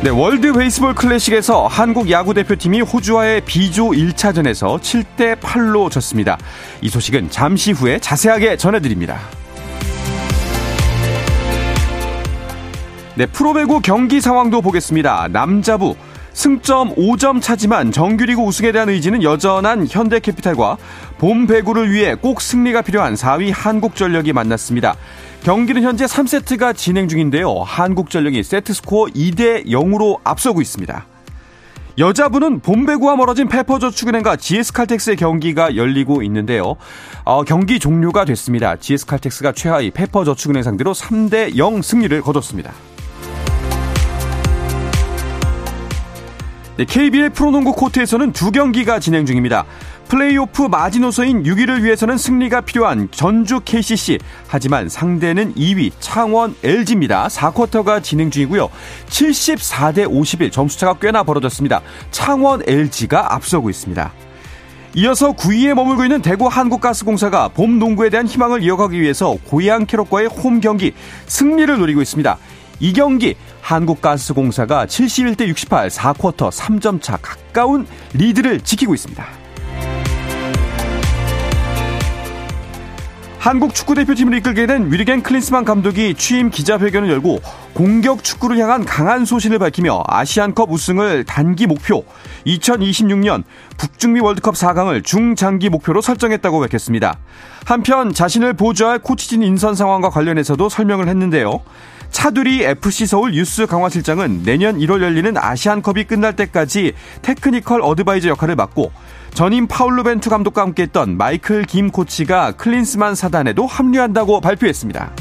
네, 월드 베이스볼 클래식에서 한국 야구 대표팀이 호주와의 비조 1차전에서 7대 8로 졌습니다. 이 소식은 잠시 후에 자세하게 전해드립니다. 네, 프로배구 경기 상황도 보겠습니다. 남자부 승점 5점 차지만 정규리그 우승에 대한 의지는 여전한 현대캐피탈과 봄 배구를 위해 꼭 승리가 필요한 4위 한국전력이 만났습니다. 경기는 현재 3세트가 진행 중인데요. 한국전력이 세트스코어 2대 0으로 앞서고 있습니다. 여자분은 봄배구와 멀어진 페퍼저축은행과 GS칼텍스의 경기가 열리고 있는데요. 어, 경기 종료가 됐습니다. GS칼텍스가 최하위 페퍼저축은행 상대로 3대 0 승리를 거뒀습니다. 네, KBL 프로농구 코트에서는 두 경기가 진행 중입니다. 플레이오프 마지노선인 6위를 위해서는 승리가 필요한 전주 KCC. 하지만 상대는 2위 창원 LG입니다. 4쿼터가 진행 중이고요. 74대 51 점수차가 꽤나 벌어졌습니다. 창원 LG가 앞서고 있습니다. 이어서 9위에 머물고 있는 대구 한국가스공사가 봄 농구에 대한 희망을 이어가기 위해서 고양 캐럿과의 홈 경기 승리를 노리고 있습니다. 이 경기 한국가스공사가 71대 68 4쿼터 3점 차 가까운 리드를 지키고 있습니다. 한국 축구대표팀을 이끌게 된 위르겐 클린스만 감독이 취임 기자회견을 열고 공격 축구를 향한 강한 소신을 밝히며 아시안컵 우승을 단기 목표, 2026년 북중미 월드컵 4강을 중장기 목표로 설정했다고 밝혔습니다. 한편 자신을 보좌할 코치진 인선 상황과 관련해서도 설명을 했는데요. 차두리 FC 서울 유스 강화실장은 내년 1월 열리는 아시안컵이 끝날 때까지 technical advisor 역할을 맡고 전임 파울루 벤투 감독과 함께했던 마이클 김 코치가 클린스만 사단에도 합류한다고 발표했습니다.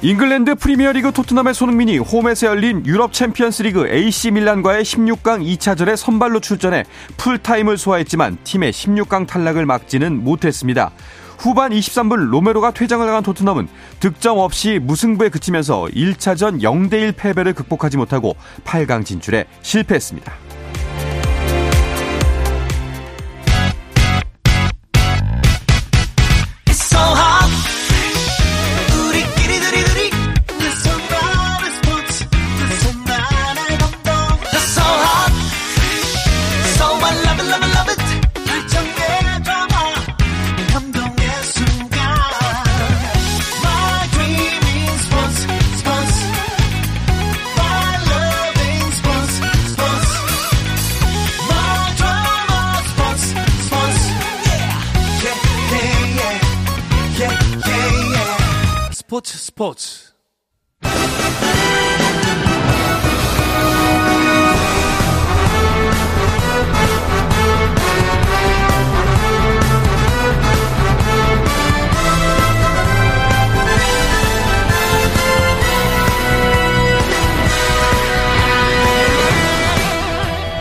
잉글랜드 프리미어리그 토트넘의 손흥민이 홈에서 열린 유럽 챔피언스리그 AC 밀란과의 16강 2차전에 선발로 출전해 풀타임을 소화했지만 팀의 16강 탈락을 막지는 못했습니다. 후반 23분 로메로가 퇴장을 당한 토트넘은 득점 없이 무승부에 그치면서 1차전 0대1 패배를 극복하지 못하고 8강 진출에 실패했습니다. 스포츠 스포츠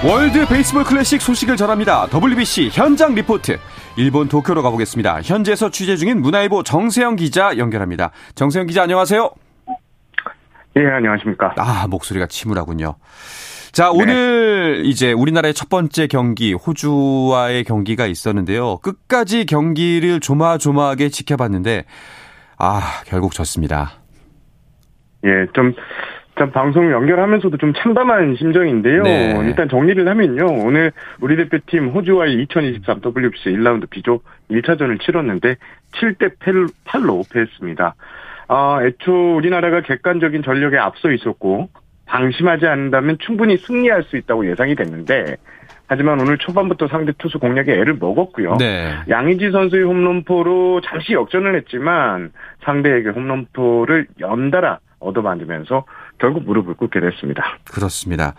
월드 베이스볼 클래식 소식을 전합니다. WBC 현장 리포트. 일본 도쿄로 가보겠습니다. 현지에서 취재 중인 문화일보 정세영 기자 연결합니다. 정세영 기자 안녕하세요. 예, 안녕하십니까. 아, 목소리가 침울하군요. 자, 네. 오늘 이제 우리나라의 첫 번째 경기, 호주와의 경기가 있었는데요. 끝까지 경기를 조마조마하게 지켜봤는데, 아, 결국 졌습니다. 예, 좀, 참 방송 연결하면서도 좀 참담한 심정인데요. 네. 일단 정리를 하면요. 오늘 우리 대표팀 호주와의 2023 WBC 1라운드 비조 1차전을 치렀는데 7대 8로 패했습니다. 아, 애초 우리나라가 객관적인 전력에 앞서 있었고 방심하지 않는다면 충분히 승리할 수 있다고 예상이 됐는데 하지만 오늘 초반부터 상대 투수 공략에 애를 먹었고요. 네. 양의지 선수의 홈런포로 잠시 역전을 했지만 상대에게 홈런포를 연달아 얻어맞으면서 결국 무릎을 꿇게 됐습니다. 그렇습니다.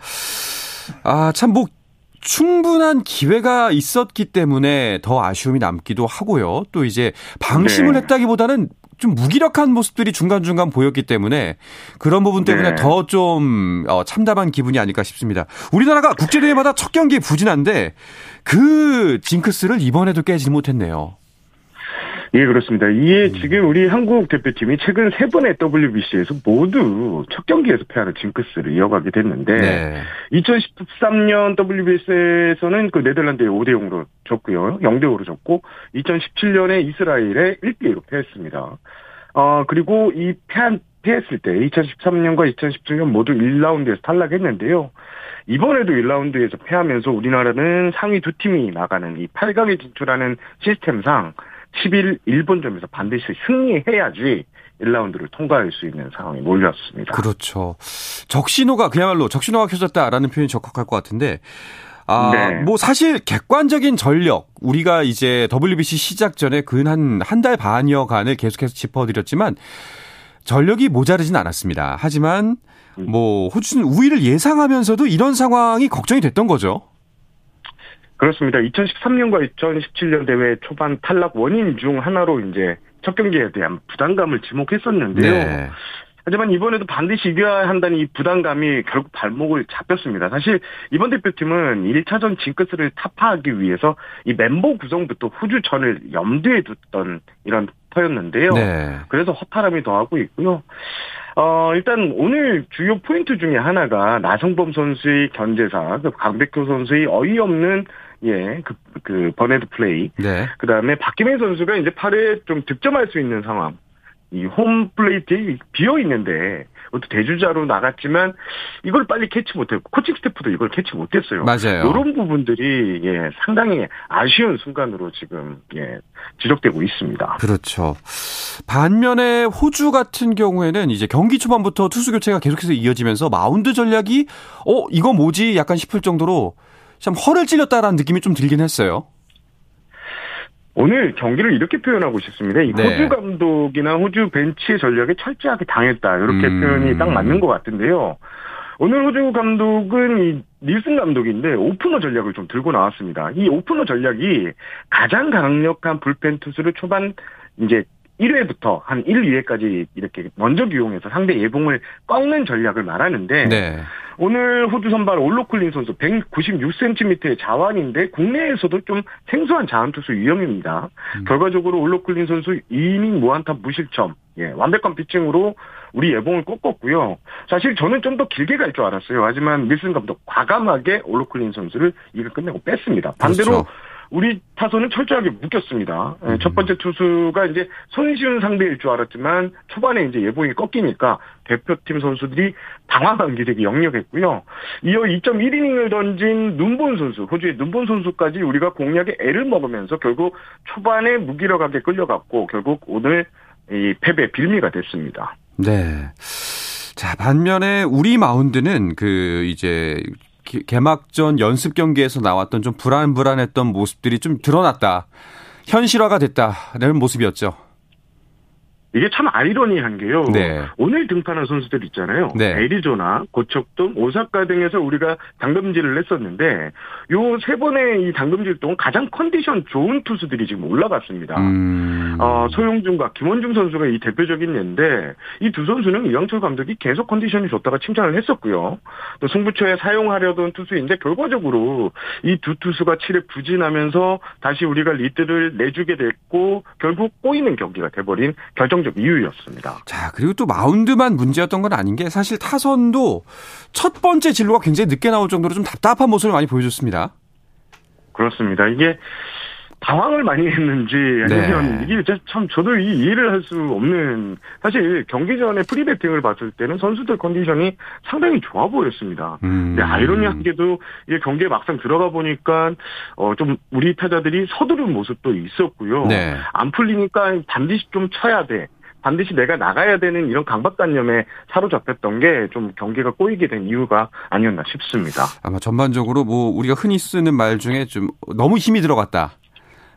아, 참, 뭐, 충분한 기회가 있었기 때문에 더 아쉬움이 남기도 하고요. 또 이제 방심을 네. 했다기보다는 좀 무기력한 모습들이 중간중간 보였기 때문에 그런 부분 때문에 네. 더좀 어, 참담한 기분이 아닐까 싶습니다. 우리나라가 국제대회마다 첫 경기 부진한데 그 징크스를 이번에도 깨지 못했네요. 예, 그렇습니다. 이게 음. 지금 우리 한국 대표팀이 최근 세 번의 WBC에서 모두 첫 경기에서 패하는 징크스를 이어가게 됐는데 네. 2013년 WBC에서는 그 네덜란드에 5대 0으로 졌고요. 0대 5로 졌고 2017년에 이스라엘에 1대 2로 패했습니다. 어, 그리고 이 패한 패했을 때 2013년과 2017년 모두 1라운드에서 탈락했는데요. 이번에도 1라운드에서 패하면서 우리나라는 상위 두 팀이 나가는 이 8강에 진출하는 시스템상 10일 일본점에서 반드시 승리해야지 1라운드를 통과할 수 있는 상황이 몰렸습니다. 그렇죠. 적신호가 그야말로 적신호가 켜졌다라는 표현이 적합할 것 같은데 아, 네. 뭐 사실 객관적인 전력 우리가 이제 WBC 시작 전에 근 한 한 달 반여간을 계속해서 짚어드렸지만 전력이 모자르진 않았습니다. 하지만 음. 뭐 호주는 우위를 예상하면서도 이런 상황이 걱정이 됐던 거죠. 그렇습니다. 2013년과 2017년 대회 초반 탈락 원인 중 하나로 이제 첫 경기에 대한 부담감을 지목했었는데요. 네. 하지만 이번에도 반드시 이겨야 한다는 이 부담감이 결국 발목을 잡혔습니다. 사실 이번 대표팀은 1차전 징크스를 타파하기 위해서 이 멤버 구성부터 호주전을 염두에 뒀던 이런 터였는데요. 네. 그래서 허탈함이 더하고 있고요. 어, 일단 오늘 주요 포인트 중에 하나가 나성범 선수의 견제사, 그 강백호 선수의 어이없는 예, 그, 그, bonehead play. 네. 그 다음에 박해민 선수가 이제 팔에 좀 득점할 수 있는 상황. 이 홈 플레이트에 비어 있는데 또 대주자로 나갔지만 이걸 빨리 캐치 못했고 코칭 스태프도 이걸 캐치 못했어요. 맞아요. 이런 부분들이 예 상당히 아쉬운 순간으로 지금 예 지적되고 있습니다. 그렇죠. 반면에 호주 같은 경우에는 이제 경기 초반부터 투수 교체가 계속해서 이어지면서 마운드 전략이 어 이거 뭐지 약간 싶을 정도로 참 허를 찔렸다라는 느낌이 좀 들긴 했어요. 오늘 경기를 이렇게 표현하고 싶습니다. 이 네. 호주 감독이나 호주 벤치의 전략에 철저하게 당했다. 이렇게 음. 표현이 딱 맞는 것 같은데요. 오늘 호주 감독은 이 닐슨 감독인데 오프너 전략을 좀 들고 나왔습니다. 이 오프너 전략이 가장 강력한 불펜 투수를 초반 이제 1회부터 한 1, 2회까지 이렇게 먼저 기용해서 상대 예봉을 꺾는 전략을 말하는데 네. 오늘 호주 선발 올로클린 선수 196cm의 좌완인데 국내에서도 좀 생소한 좌완 투수 유형입니다. 음. 결과적으로 올로클린 선수 2이닝 무안타 무실점 예, 완벽한 피칭으로 우리 예봉을 꺾었고요. 사실 저는 좀 더 길게 갈 줄 알았어요. 하지만 닐슨 감독 과감하게 올로클린 선수를 2회 끝내고 뺐습니다. 반대로 그렇죠. 우리 타선은 철저하게 묶였습니다. 예, 음. 첫 번째 투수가 이제 손쉬운 상대일 줄 알았지만 초반에 이제 예봉이 꺾이니까 대표팀 선수들이 당황한 기색이 역력했고요. 이어 2.1이닝을 던진 눈본 선수, 호주의 눈본 선수까지 우리가 공략에 애를 먹으면서 결국 초반에 무기력하게 끌려갔고 결국 오늘 이 패배 빌미가 됐습니다. 네. 자, 반면에 우리 마운드는 그 이제 개막전 연습 경기에서 나왔던 좀 불안불안했던 모습들이 좀 드러났다. 현실화가 됐다라는 모습이었죠. 이게 참 아이러니한 게요. 네. 오늘 등판한 선수들 있잖아요. 네. 애리조나, 고척동, 오사카 등에서 우리가 당금질을 했었는데 요 세 번의 이 당금질 동안 가장 컨디션 좋은 투수들이 지금 올라갔습니다. 음. 어, 소용준과 김원중 선수가 이 대표적인 예인데 이 두 선수는 이영철 감독이 계속 컨디션이 좋다가 칭찬을 했었고요. 또 승부처에 사용하려던 투수인데 결과적으로 이 두 투수가 7회 부진하면서 다시 우리가 리드를 내주게 됐고 결국 꼬이는 경기가 돼버린 결정적 결정적 이유였습니다. 자, 그리고 또 마운드만 문제였던 건 아닌 게 사실 타선도 첫 번째 진로가 굉장히 늦게 나올 정도로 좀 답답한 모습을 많이 보여줬습니다. 그렇습니다. 이게 당황을 많이 했는지 아니면 네. 이게 참 저도 이 이해를 할 수 없는 사실 경기 전에 프리배팅을 봤을 때는 선수들 컨디션이 상당히 좋아 보였습니다. 음. 근데 아이러니하게도 이게 경기에 막상 들어가 보니까 어 좀 우리 타자들이 서두른 모습도 있었고요. 네. 안 풀리니까 반드시 좀 쳐야 돼. 반드시 내가 나가야 되는 이런 강박관념에 사로잡혔던 게 좀 경기가 꼬이게 된 이유가 아니었나 싶습니다. 아마 전반적으로 뭐 우리가 흔히 쓰는 말 중에 좀 너무 힘이 들어갔다.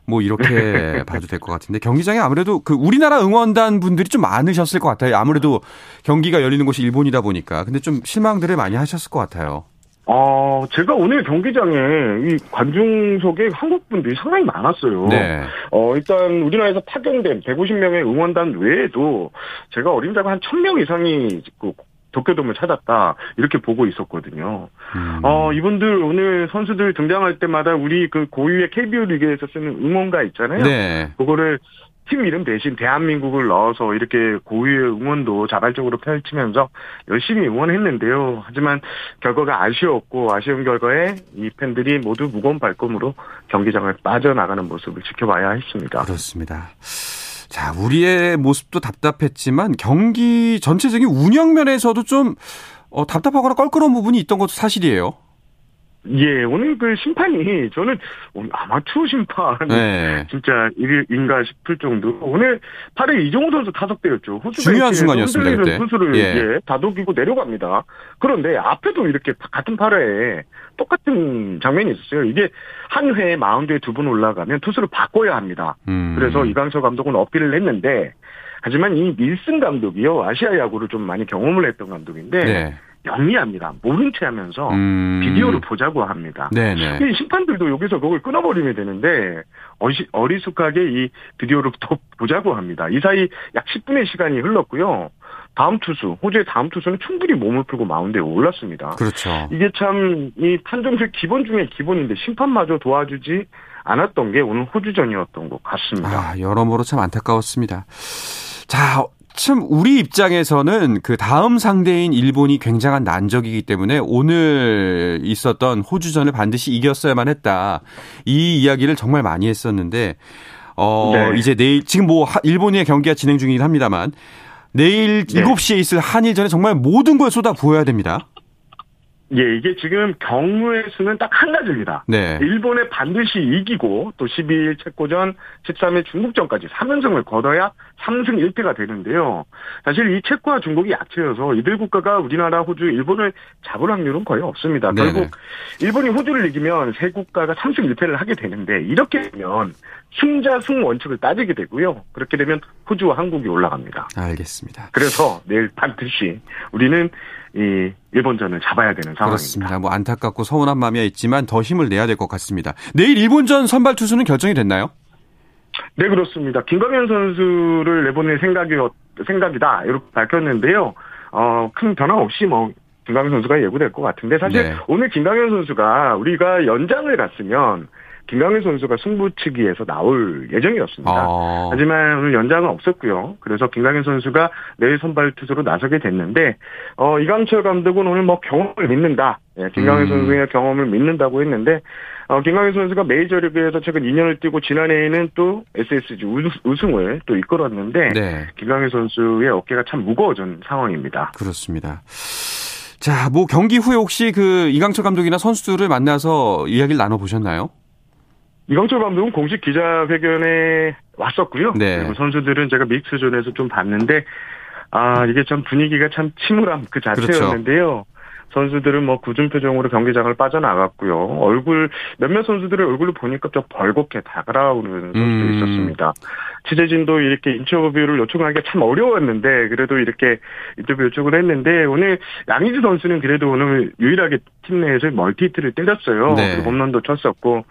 뭐 이렇게 봐도 될 것 같은데 경기장에 아무래도 그 우리나라 응원단 분들이 좀 많으셨을 것 같아요. 아무래도 경기가 열리는 곳이 일본이다 보니까 근데 좀 실망들을 많이 하셨을 것 같아요. 어, 제가 오늘 경기장에 이 관중석에 한국 분들이 상당히 많았어요. 네. 어, 일단 우리나라에서 파견된 150명의 응원단 외에도 제가 어림잡아 한 1000명 이상이 그 도쿄돔을 찾았다 이렇게 보고 있었거든요. 음. 어 이분들 오늘 선수들 등장할 때마다 우리 그 고유의 KBO 리그에서 쓰는 응원가 있잖아요. 네. 그거를 팀 이름 대신 대한민국을 넣어서 이렇게 고유의 응원도 자발적으로 펼치면서 열심히 응원했는데요. 하지만 결과가 아쉬웠고 아쉬운 결과에 이 팬들이 모두 무거운 발걸음으로 경기장을 빠져나가는 모습을 지켜봐야 했습니다. 그렇습니다. 자, 우리의 모습도 답답했지만 경기 전체적인 운영 면에서도 좀 어, 답답하거나 껄끄러운 부분이 있던 것도 사실이에요. 예, 오늘 그 심판이 저는 오늘 아마추어 심판 네. 진짜 일인가 싶을 정도. 오늘 8회 이종호 선수 타석되었죠. 중요한 순간이었습니다. 그때. 선수를 예. 예, 다독이고 내려갑니다. 그런데 앞에도 이렇게 같은 8회에 똑같은 장면이 있었어요. 이게 한 회에 마운드에 두 분 올라가면 투수를 바꿔야 합니다. 음. 그래서 이강철 감독은 어필을 했는데 하지만 이 밀슨 감독이요 아시아 야구를 좀 많이 경험을 했던 감독인데 네. 영리합니다. 모른 채 하면서 음. 비디오를 보자고 합니다. 네네. 네. 심판들도 여기서 그걸 끊어버리면 되는데 어시, 어리숙하게 이 비디오를 또 보자고 합니다. 이 사이 약 10분의 시간이 흘렀고요. 다음 투수, 호주의 다음 투수는 충분히 몸을 풀고 마운드에 올랐습니다. 그렇죠. 이게 참 이 판정실 기본 중에 기본인데 심판마저 도와주지 않았던 게 오늘 호주전이었던 것 같습니다. 아, 여러모로 참 안타까웠습니다. 자, 참 우리 입장에서는 그 다음 상대인 일본이 굉장한 난적이기 때문에 오늘 있었던 호주전을 반드시 이겼어야만 했다. 이 이야기를 정말 많이 했었는데 어 네. 이제 내일 지금 뭐 일본의 경기가 진행 중이긴 합니다만 내일 네. 7시에 있을 한일전에 정말 모든 걸 쏟아 부어야 됩니다. 예, 이게 지금 경우의 수는 딱 한 가지입니다. 네. 일본에 반드시 이기고 또 12일 체코전, 13일 중국전까지 3연승을 거둬야 3승 1패가 되는데요. 사실 이 체코와 중국이 약체여서 이들 국가가 우리나라, 호주, 일본을 잡을 확률은 거의 없습니다. 네네. 결국 일본이 호주를 이기면 세 국가가 3승 1패를 하게 되는데 이렇게 되면 승자 승 원칙을 따지게 되고요. 그렇게 되면 호주와 한국이 올라갑니다. 알겠습니다. 그래서 내일 반드시 우리는 이 일본전을 잡아야 되는 상황입니다. 그렇습니다. 뭐 안타깝고 서운한 마음이 있지만 더 힘을 내야 될 것 같습니다. 내일 일본전 선발 투수는 결정이 됐나요? 네 그렇습니다. 김광현 선수를 내보낼 생각이 생각이다 이렇게 밝혔는데요. 어, 큰 변화 없이 뭐 김광현 선수가 예고될 것 같은데 사실 네. 오늘 김광현 선수가 우리가 연장을 갔으면 김강현 선수가 승부치기에서 나올 예정이었습니다. 아. 하지만 오늘 연장은 없었고요. 그래서 김강현 선수가 내일 선발 투수로 나서게 됐는데 어, 이강철 감독은 오늘 뭐 경험을 믿는다. 예, 김강현 음. 선수의 경험을 믿는다고 했는데 어, 김강현 선수가 메이저리그에서 최근 2년을 뛰고 지난해에는 또 SSG 우승을 또 이끌었는데 네. 김강현 선수의 어깨가 참 무거워진 상황입니다. 그렇습니다. 자, 뭐 경기 후에 혹시 그 이강철 감독이나 선수들을 만나서 이야기를 나눠 보셨나요? 이광철 감독은 공식 기자회견에 왔었고요. 네. 그리고 선수들은 제가 믹스존에서 좀 봤는데 아 이게 참 분위기가 참 침울함 그 자체였는데요. 그렇죠. 선수들은 뭐 굳은 표정으로 경기장을 빠져나갔고요. 얼굴 몇몇 선수들의 얼굴을 보니까 좀 벌겋게 다가오는 선수도 음. 있었습니다. 취재진도 이렇게 인터뷰를 요청하기가 참 어려웠는데 그래도 이렇게 인터뷰 요청을 했는데 오늘 양희지 선수는 그래도 오늘 유일하게 팀 내에서 멀티히트를 때렸어요. 네. 홈런도 쳤었고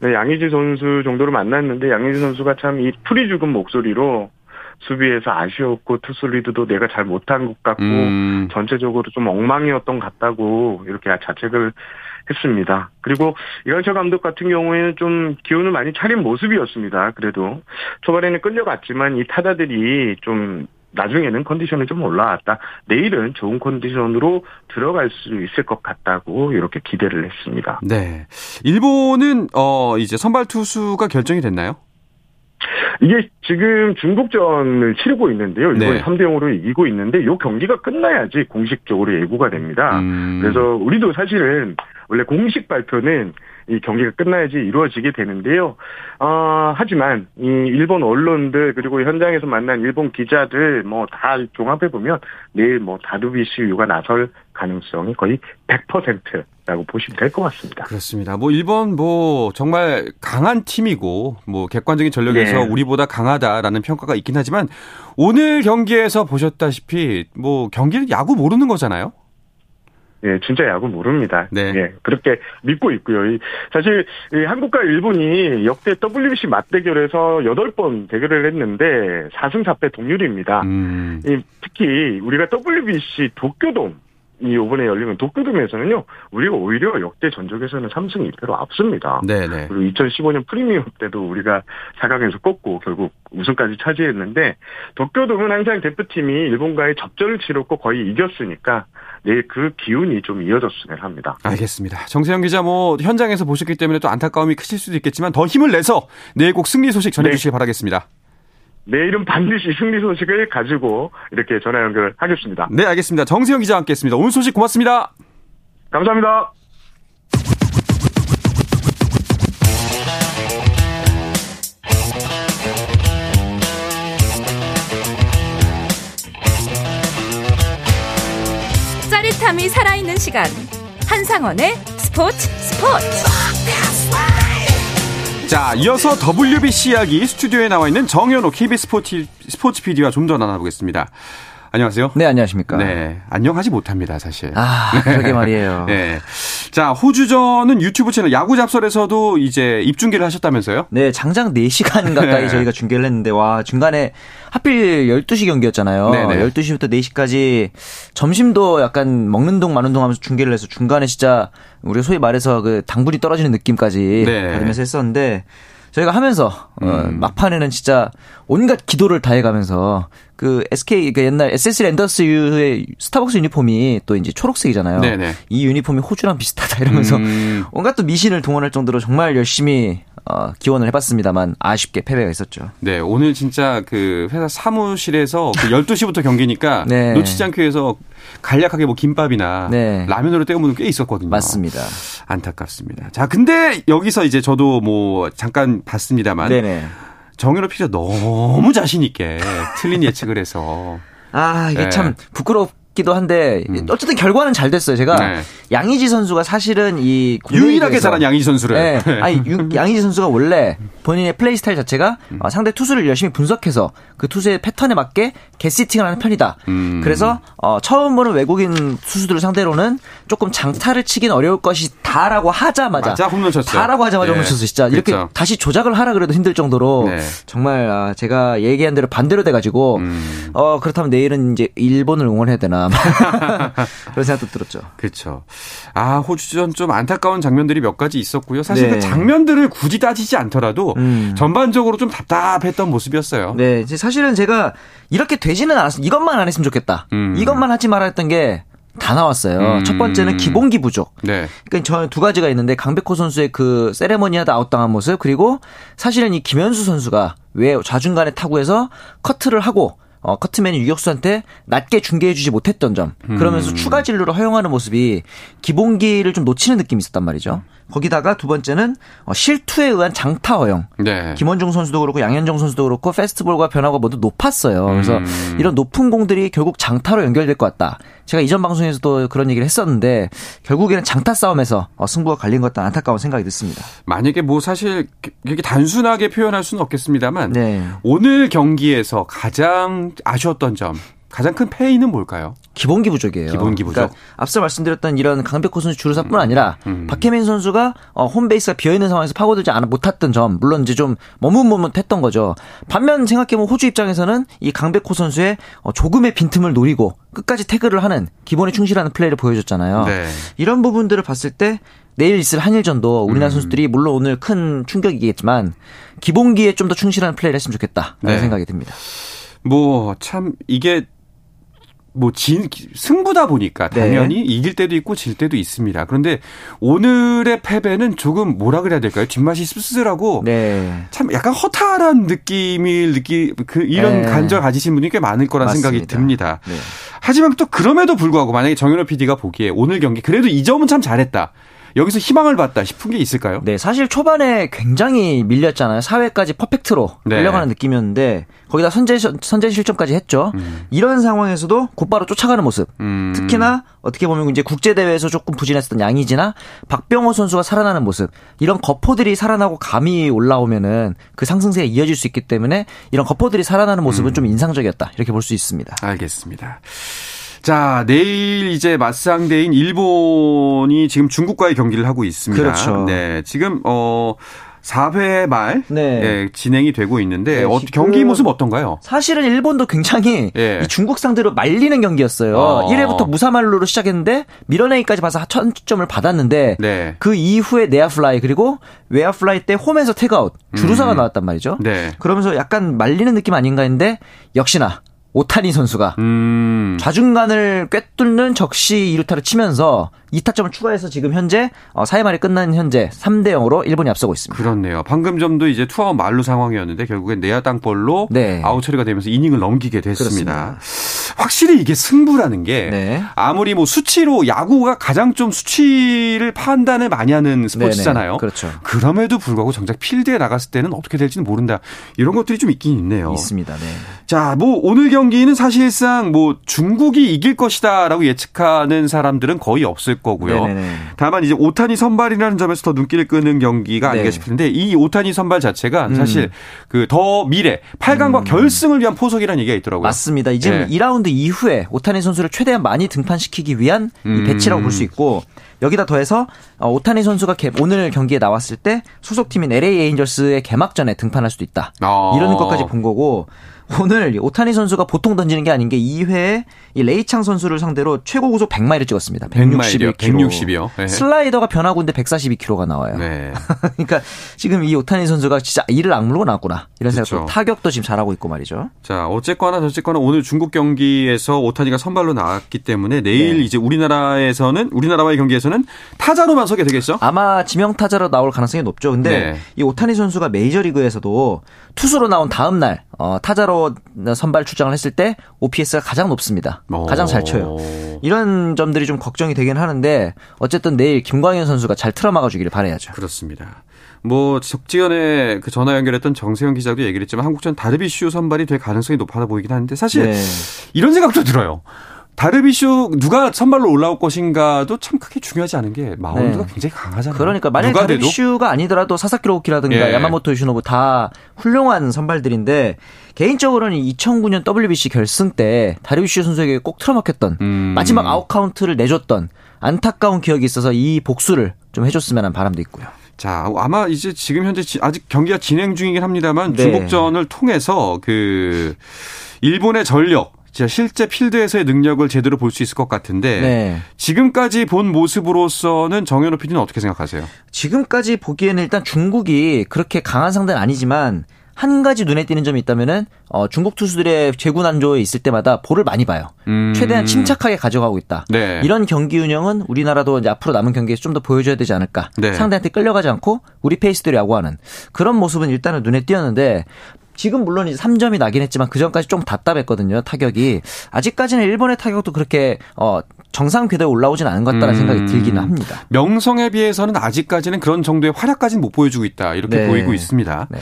네, 양희지 선수 정도로 만났는데 양희지 선수가 참 이 풀이 죽은 목소리로 수비에서 아쉬웠고 투수 리드도 내가 잘 못한 것 같고 음. 전체적으로 좀 엉망이었던 것 같다고 이렇게 자책을 했습니다. 그리고 이강철 감독 같은 경우에는 좀 기운을 많이 차린 모습이었습니다. 그래도 초반에는 끌려갔지만 이 타자들이 좀 나중에는 컨디션이 좀 올라왔다. 내일은 좋은 컨디션으로 들어갈 수 있을 것 같다고 이렇게 기대를 했습니다. 네. 일본은 어 이제 선발 투수가 결정이 됐나요? 이게 지금 중국전을 치르고 있는데요. 일본이 네. 3대 0으로 이기고 있는데 이 경기가 끝나야지 공식적으로 예고가 됩니다. 음. 그래서 우리도 사실은 원래 공식 발표는 이 경기가 끝나야지 이루어지게 되는데요. 어, 하지만 이 일본 언론들 그리고 현장에서 만난 일본 기자들 뭐 다 종합해 보면 내일 뭐 다두비시 유가 나설 가능성이 거의 100% 라고 보시면 될 것 같습니다. 그렇습니다. 뭐 일본 뭐 정말 강한 팀이고 뭐 객관적인 전력에서 네. 우리보다 강하다라는 평가가 있긴 하지만 오늘 경기에서 보셨다시피 뭐 경기를 야구 모르는 거잖아요. 예, 진짜 야구 모릅니다. 네. 예, 그렇게 믿고 있고요. 이, 사실 이 한국과 일본이 역대 WBC 맞대결에서 8번 대결을 했는데 4승 4패 동률입니다. 음. 이, 특히 우리가 WBC 도쿄돔 이 이번에 열리는 도쿄돔에서는요, 우리가 오히려 역대 전적에서는 3승 2패로 앞섭니다. 네네. 그리고 2015년 프리미엄 때도 우리가 4강에서 꺾고 결국 우승까지 차지했는데 도쿄돔은 항상 대표팀이 일본과의 접전을 치렀고 거의 이겼으니까 내일 그 기운이 좀 이어졌으면 합니다. 알겠습니다. 정세영 기자 뭐 현장에서 보셨기 때문에 또 안타까움이 크실 수도 있겠지만 더 힘을 내서 내일 꼭 승리 소식 전해주시기 네. 바라겠습니다. 내일은 반드시 승리 소식을 가지고 이렇게 전화 연결하겠습니다. 네, 알겠습니다. 정세영 기자와 함께했습니다. 오늘 소식 고맙습니다. 감사합니다. 짜릿함이 살아있는 시간 한상원의 스포츠 스포츠 자, 이어서 WBC 이야기 스튜디오에 나와 있는 정현호 KBS 스포츠, 스포츠 PD와 좀 더 나눠보겠습니다. 안녕하세요. 네, 안녕하십니까. 네, 안녕하지 못합니다, 사실. 아, 그러게 말이에요. 네. 자, 호주전은 유튜브 채널 야구 잡설에서도 이제 입중계를 하셨다면서요? 네, 장장 4시간 가까이 네. 저희가 중계를 했는데, 와, 중간에 하필 12시 경기였잖아요. 네네. 12시부터 4시까지 점심도 약간 먹는 동 마는 동 하면서 중계를 해서 중간에 진짜 우리 소위 말해서 그 당분이 떨어지는 느낌까지 네. 받으면서 했었는데, 저희가 하면서 어, 음. 막판에는 진짜 온갖 기도를 다해가면서 그 SK 그 옛날 SS 랜더스의 스타벅스 유니폼이 또 이제 초록색이잖아요. 네네. 이 유니폼이 호주랑 비슷하다 이러면서 음. 온갖 또 미신을 동원할 정도로 정말 열심히 어, 기원을 해봤습니다만 아쉽게 패배가 있었죠. 네, 오늘 진짜 그 회사 사무실에서 그 12시부터 경기니까 네. 놓치지 않기 위해서 간략하게 뭐 김밥이나 네. 라면으로 때우는 꽤 있었거든요. 맞습니다. 안타깝습니다. 자, 근데 여기서 이제 저도 뭐 잠깐 봤습니다만 네네. 정현호 피자 너무 자신 있게 틀린 예측을 해서 아 이게 네. 참 부끄럽 기도 한데 어쨌든 결과는 잘 됐어요. 제가 네. 양의지 선수가 사실은 이 유일하게 잘한 양희 선수를 네. 아니 유- 양의지 선수가 원래 본인의 플레이 스타일 자체가 어, 상대 투수를 열심히 분석해서 그 투수의 패턴에 맞게 개시팅을 하는 편이다. 음. 그래서 어, 처음 보는 외국인 투수들을 상대로는 조금 장타를 치긴 어려울 것이 다라고 하자마자 맞아, 홈런 쳤어요. 다라고 하자마자 네. 홈런 쳤어요. 진짜 이렇게 그렇죠. 다시 조작을 하라 그래도 힘들 정도로 네. 정말 아, 제가 얘기한 대로 반대로 돼가지고 음. 어 그렇다면 내일은 이제 일본을 응원해야 되나 그런 생각도 들었죠. 그렇죠. 아 호주전 좀 안타까운 장면들이 몇 가지 있었고요. 사실 네. 그 장면들을 굳이 따지지 않더라도 음. 전반적으로 좀 답답했던 모습이었어요. 네, 사실은 제가 이렇게 되지는 않았어. 이것만 안 했으면 좋겠다. 음. 이것만 하지 말아 했던 게 다 나왔어요. 음. 첫 번째는 기본기 부족. 네. 그러니까 저는 두 가지가 있는데 강백호 선수의 그 세레머니하다 아웃당한 모습 그리고 사실은 이 김현수 선수가 왜 좌중간에 타구에서 커트를 하고 어, 커트맨 유격수한테 낮게 중계해주지 못했던 점. 그러면서 추가 진루를 허용하는 모습이 기본기를 좀 놓치는 느낌이 있었단 말이죠. 거기다가 두 번째는 어, 실투에 의한 장타 허용. 네. 김원중 선수도 그렇고 양현종 선수도 그렇고 페스티벌과 변화가 모두 높았어요. 그래서 음. 이런 높은 공들이 결국 장타로 연결될 것 같다. 제가 이전 방송에서도 그런 얘기를 했었는데 결국에는 장타 싸움에서 어, 승부가 갈린 것 같다는 안타까운 생각이 듭니다. 만약에 뭐 사실 이렇게 단순하게 표현할 수는 없겠습니다만 네. 오늘 경기에서 가장 아쉬웠던 점, 가장 큰 페이는 뭘까요? 기본기 부족이에요. 기본기 부족. 그러니까 앞서 말씀드렸던 이런 강백호 선수 주루사뿐 아니라 음. 박혜민 선수가 어, 홈베이스가 비어 있는 상황에서 파고들지 않아 못했던 점, 물론 이제 좀 머뭇머뭇했던 거죠. 반면 생각해보면 호주 입장에서는 이 강백호 선수의 어, 조금의 빈틈을 노리고 끝까지 태그를 하는 기본에 충실하는 플레이를 보여줬잖아요. 네. 이런 부분들을 봤을 때 내일 있을 한일전도 음. 우리나라 선수들이 물론 오늘 큰 충격이겠지만 기본기에 좀 더 충실한 플레이를 했으면 좋겠다라는 네. 생각이 듭니다. 뭐 참 이게 뭐 진, 승부다 보니까 네. 당연히 이길 때도 있고 질 때도 있습니다. 그런데 오늘의 패배는 조금 뭐라 그래야 될까요? 뒷맛이 씁쓸하고 네. 참 약간 허탈한 느낌을 느끼 그 이런 네. 감정을 가지신 분이 꽤 많을 거란 생각이 맞습니다. 듭니다. 네. 하지만 또 그럼에도 불구하고 만약에 정현호 PD가 보기에 오늘 경기 그래도 이 점은 참 잘했다. 여기서 희망을 봤다 싶은 게 있을까요? 네, 사실 초반에 굉장히 밀렸잖아요. 4회까지 퍼펙트로 네. 끌려가는 느낌이었는데 거기다 선제 선제 실점까지 했죠. 이런 상황에서도 곧바로 쫓아가는 모습. 음. 특히나 어떻게 보면 이제 국제 대회에서 조금 부진했었던 양희지나 박병호 선수가 살아나는 모습. 이런 거포들이 살아나고 감이 올라오면은 그 상승세가 이어질 수 있기 때문에 이런 거포들이 살아나는 음. 모습은 좀 인상적이었다. 이렇게 볼 수 있습니다. 알겠습니다. 자, 내일 이제 맞상대인 일본이 지금 중국과의 경기를 하고 있습니다. 그렇죠. 네. 지금 어 4회 말 네. 예, 진행이 되고 있는데 네, 어, 경기 모습 어떤가요? 사실은 일본도 굉장히 예. 이 중국 상대로 말리는 경기였어요. 어. 1회부터 무사말로로 시작했는데 밀어내기까지 봐서 천점을 받았는데 네. 그 이후에 내야플라이 그리고 외야플라이 때 홈에서 태그아웃 주루사가 음. 나왔단 말이죠. 네. 그러면서 약간 말리는 느낌 아닌가 했는데 역시나 오타니 선수가 음. 좌중간을 꿰뚫는 적시 2루타를 치면서 2타점을 추가해서 지금 현재 4회 말이 끝난 현재 3대 0으로 일본이 앞서고 있습니다. 그렇네요. 방금 전도 이제 투아웃 만루 상황이었는데 결국엔 내야 땅볼로 네. 아웃 처리가 되면서 이닝을 넘기게 됐습니다. 확실히 이게 승부라는 게 네. 아무리 뭐 수치로 야구가 가장 좀 수치를 판단을 많이 하는 스포츠잖아요. 네네. 그렇죠. 그럼에도 불구하고 정작 필드에 나갔을 때는 어떻게 될지는 모른다. 이런 것들이 좀 있긴 있네요. 있습니다. 네. 자, 뭐 오늘 경기는 사실상 뭐 중국이 이길 것이다라고 예측하는 사람들은 거의 없을 거고요. 네네네. 다만 이제 오타니 선발이라는 점에서 더 눈길을 끄는 경기가 아닌가 네. 싶은데 이 오타니 선발 자체가 음. 사실 그 더 미래 8강과 결승을 위한 포석이라는 얘기가 있더라고요. 맞습니다. 이 지금 네. 2라운드 이후에 오타니 선수를 최대한 많이 등판시키기 위한 이 음. 배치라고 볼 수 있고 여기다 더해서 어, 오타니 선수가 개- 오늘 경기에 나왔을 때 소속팀인 LA 에인절스의 개막전에 등판할 수도 있다. 아. 이런 것까지 본 거고 오늘 이 오타니 선수가 보통 던지는 게 아닌 게 2회에 이 레이창 선수를 상대로 최고 구속 100마일을 찍었습니다. 100마일이요? 161km. 160이요? 네. 슬라이더가 변하고 있는데 142km가 나와요. 네. 그러니까 지금 이 오타니 선수가 진짜 이를 악물고 나왔구나. 이런 그쵸. 생각도 타격도 지금 잘하고 있고 말이죠. 자, 어쨌거나 저쨌거나 오늘 중국 경기에서 오타니가 선발로 나왔기 때문에 내일 네. 이제 우리나라에서는 우리나라와의 경기에서는 타자로만 서게 되겠죠? 아마 지명 타자로 나올 가능성이 높죠. 근데 네. 이 오타니 선수가 메이저리그에서도 투수로 나온 다음 날 어, 타자로 선발 출장을 했을 때 OPS가 가장 높습니다. 오. 가장 잘 쳐요. 이런 점들이 좀 걱정이 되긴 하는데 어쨌든 내일 김광현 선수가 잘 틀어막아 주기를 바라야죠. 그렇습니다. 뭐 직전에 그 전화 연결했던 정세영 기자도 얘기를 했지만 한국전 다르비슈 선발이 될 가능성이 높아 보이긴 하는데 사실 네. 이런 생각도 들어요. 다르비슈 누가 선발로 올라올 것인가도 참 크게 중요하지 않은 게 마운드가 네. 굉장히 강하잖아요. 그러니까 돼도 다르비슈가 아니더라도 사사키 로우키라든가 예. 야마모토 요시노부 다 훌륭한 선발들인데 개인적으로는 2009년 WBC 결승 때 다르비슈 선수에게 꽉 틀어막혔던 음. 마지막 아웃 카운트를 내줬던 안타까운 기억이 있어서 이 복수를 좀 해줬으면 하는 바람도 있고요. 자, 아마 이제 지금 현재 지- 아직 경기가 진행 중이긴 합니다만 네. 중국전을 통해서 그 일본의 전력 실제 필드에서의 능력을 제대로 볼 수 있을 것 같은데 네. 지금까지 본 모습으로서는 정현호 PD는 어떻게 생각하세요? 지금까지 보기에는 일단 중국이 그렇게 강한 상대는 아니지만 한 가지 눈에 띄는 점이 있다면은 어, 중국 투수들의 재구 난조에 있을 때마다 볼을 많이 봐요. 음. 최대한 침착하게 가져가고 있다. 네. 이런 경기 운영은 우리나라도 이제 앞으로 남은 경기에서 좀 더 보여줘야 되지 않을까. 네. 상대한테 끌려가지 않고 우리 페이스대로 야구하는 그런 모습은 일단은 눈에 띄었는데 지금 물론 이제 3점이 나긴 했지만 그 전까지 좀 답답했거든요. 타격이 아직까지는 일본의 타격도 그렇게 어, 정상 궤도에 올라오진 않은 것 같다는 음. 생각이 들기는 합니다. 명성에 비해서는 아직까지는 그런 정도의 활약까지는 못 보여주고 있다 이렇게 네. 보이고 있습니다. 네.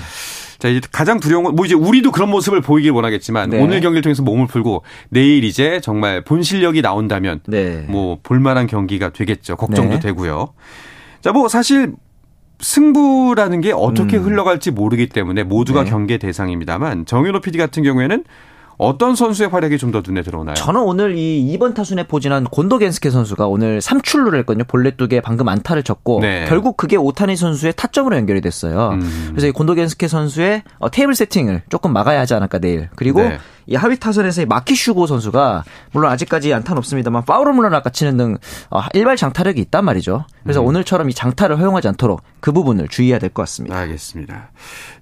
자 이제 가장 두려운 건 뭐 이제 우리도 그런 모습을 보이길 원하겠지만 네. 오늘 경기를 통해서 몸을 풀고 내일 이제 정말 본 실력이 나온다면 네. 뭐 볼만한 경기가 되겠죠. 걱정도 네. 되고요. 자 뭐 사실 승부라는 게 어떻게 음. 흘러갈지 모르기 때문에 모두가 네. 경계 대상입니다만 정윤호 PD 같은 경우에는 어떤 선수의 활약이 좀 더 눈에 들어오나요? 저는 오늘 이 2번 타순에 포진한 곤도 겐스케 선수가 오늘 3출루를 했거든요. 볼넷 두개 방금 안타를 쳤고 네. 결국 그게 오타니 선수의 타점으로 연결이 됐어요. 음. 그래서 이 곤도 겐스케 선수의 어, 테이블 세팅을 조금 막아야 하지 않을까 내일. 그리고 네. 이 하위 타선에서의 마키 슈고 선수가 물론 아직까지 안타는 없습니다만 파울 홈런을 아까 치는 등 어, 일발 장타력이 있단 말이죠. 그래서 음. 오늘처럼 이 장타를 허용하지 않도록 그 부분을 주의해야 될 것 같습니다. 알겠습니다.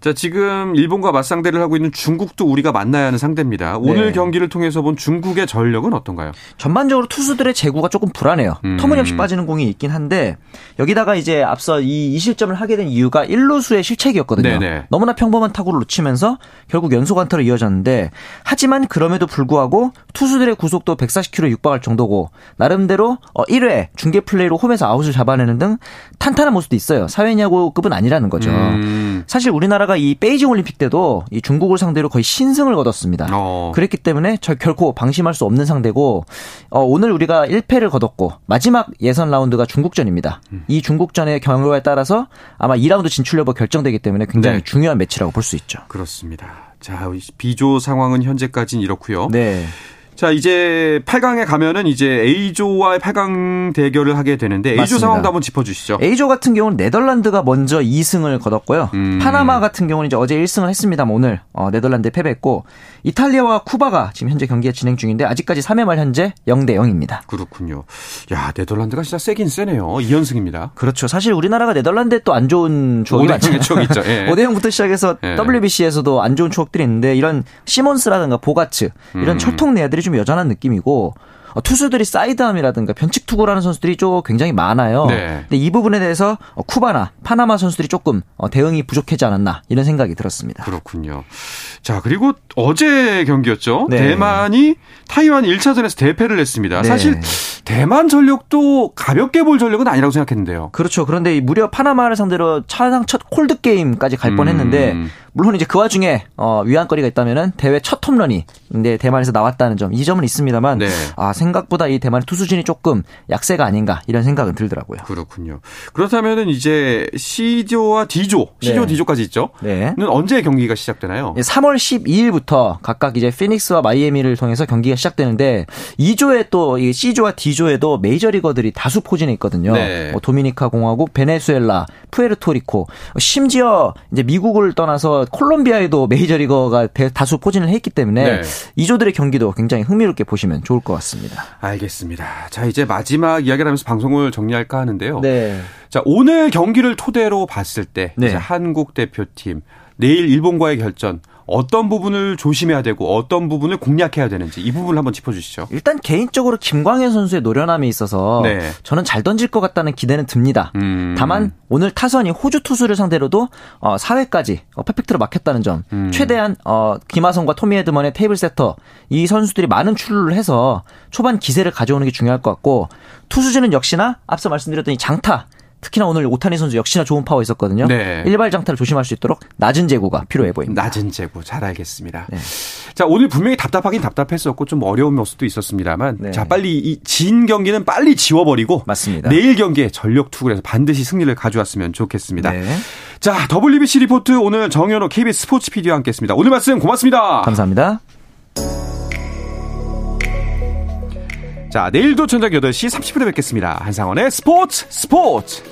자, 지금 일본과 맞상대를 하고 있는 중국도 우리가 만나야 하는 상대입니다. 오늘 네. 경기를 통해서 본 중국의 전력은 어떤가요? 전반적으로 투수들의 재구가 조금 불안해요. 음. 터무니없이 빠지는 공이 있긴 한데 여기다가 이제 앞서 이 2실점을 하게 된 이유가 1루수의 실책이었거든요. 네네. 너무나 평범한 타구를 놓치면서 결국 연속 안타로 이어졌는데 하지만 그럼에도 불구하고 투수들의 구속도 140km 육박할 정도고 나름대로 어 1회 중계 플레이로 홈에서 아웃을 잡아내는 등 탄탄한 모습도 있어요. 사회인야구급은 아니라는 거죠. 음. 사실 우리나라가 이 베이징 올림픽 때도 이 중국을 상대로 거의 신승을 거뒀습니다. 어. 그랬기 때문에 저 결코 방심할 수 없는 상대고 어, 오늘 우리가 1패를 거뒀고 마지막 예선 라운드가 중국전입니다. 음. 이 중국전의 경우에 따라서 아마 2라운드 진출 여부 결정되기 때문에 굉장히 네. 중요한 매치라고 볼 수 있죠. 그렇습니다. 자, 이 B조 상황은 현재까지는 이렇고요. 네. 자, 이제 8강에 가면은 이제 A조와의 8강 대결을 하게 되는데 A조 맞습니다. 상황도 한번 짚어 주시죠. A조 같은 경우는 네덜란드가 먼저 2승을 거뒀고요. 음. 파나마 같은 경우는 이제 어제 1승을 했습니다만 오늘 어, 네덜란드에 패배했고 이탈리아와 쿠바가 지금 현재 경기가 진행 중인데 아직까지 3회 말 현재 0대 0입니다. 그렇군요. 야, 네덜란드가 진짜 세긴 세네요. 2연승입니다. 그렇죠. 사실 우리나라가 네덜란드에 또 안 좋은 추억이. 형의 추억이 있죠. 예. 5대 0부터 시작해서 예. WBC에서도 안 좋은 추억들이 있는데 이런 시몬스라든가 보가츠 이런 음. 철통 내야들이 좀 여전한 느낌이고 어, 투수들이 사이드암이라든가 변칙 투구라는 선수들이 좀 굉장히 많아요. 네. 근데 이 부분에 대해서 어, 쿠바나 파나마 선수들이 조금 어, 대응이 부족하지 않았나 이런 생각이 들었습니다. 그렇군요. 자, 그리고 어제 경기였죠. 네. 대만이 타이완 1차전에서 대패를 했습니다. 네. 사실 대만 전력도 가볍게 볼 전력은 아니라고 생각했는데요. 그렇죠. 그런데 이 무려 파나마를 상대로 차상 첫 콜드 게임까지 갈 음. 뻔했는데 물론 이제 그 와중에 어, 위안거리가 있다면은 대회 첫 홈런이 근데 대만에서 나왔다는 점 이 점은 있습니다만 네. 아 생각보다 이 대만의 투수진이 조금 약세가 아닌가 이런 생각은 들더라고요. 그렇군요. 그렇다면은 이제 C조와 D조, C조, 네. D조까지 있죠. 네. 는 언제 경기가 시작되나요? 3월 12일부터 각각 이제 피닉스와 마이애미를 통해서 경기가 시작되는데 2조에 또이 C조와 D조에도 메이저리거들이 다수 포진해 있거든요. 네. 뭐 도미니카 공화국, 베네수엘라, 푸에르토리코, 심지어 이제 미국을 떠나서 콜롬비아에도 메이저리거가 대- 다수 포진을 했기 때문에 네. 2조들의 경기도 굉장히 흥미롭게 보시면 좋을 것 같습니다. 알겠습니다. 자, 이제 마지막 이야기를 하면서 방송을 정리할까 하는데요. 네. 자, 오늘 경기를 토대로 봤을 때 네. 이제 한국 대표팀 내일 일본과의 결전 어떤 부분을 조심해야 되고 어떤 부분을 공략해야 되는지 이 부분을 한번 짚어 주시죠. 일단 개인적으로 김광현 선수의 노련함이 있어서 네. 저는 잘 던질 것 같다는 기대는 듭니다. 음. 다만 오늘 타선이 호주 투수를 상대로도 어, 4회까지 어, 퍼펙트로 막혔다는 점, 음. 최대한 어, 김하성과 토미 에드먼의 테이블 세터 이 선수들이 많은 출루를 해서 초반 기세를 가져오는 게 중요할 것 같고 투수진은 역시나 앞서 말씀드렸던 이 장타. 특히나 오늘 오타니 선수 역시나 좋은 파워 있었거든요. 네. 일발 장타를 조심할 수 있도록 낮은 제구가 필요해 보입니다. 낮은 제구 잘 알겠습니다. 네. 자 오늘 분명히 답답하긴 답답했었고 좀 어려운 모습도 있었습니다만 네. 자 빨리 이 진 경기는 빨리 지워버리고 맞습니다. 내일 경기에 전력 투구를 해서 반드시 승리를 가져왔으면 좋겠습니다. 네. 자 WBC 리포트 오늘 정현호 KBS 스포츠 PD와 함께했습니다. 오늘 말씀 고맙습니다. 감사합니다. 자 내일도 저녁 8시 30분에 뵙겠습니다. 한상원의 스포츠 스포츠.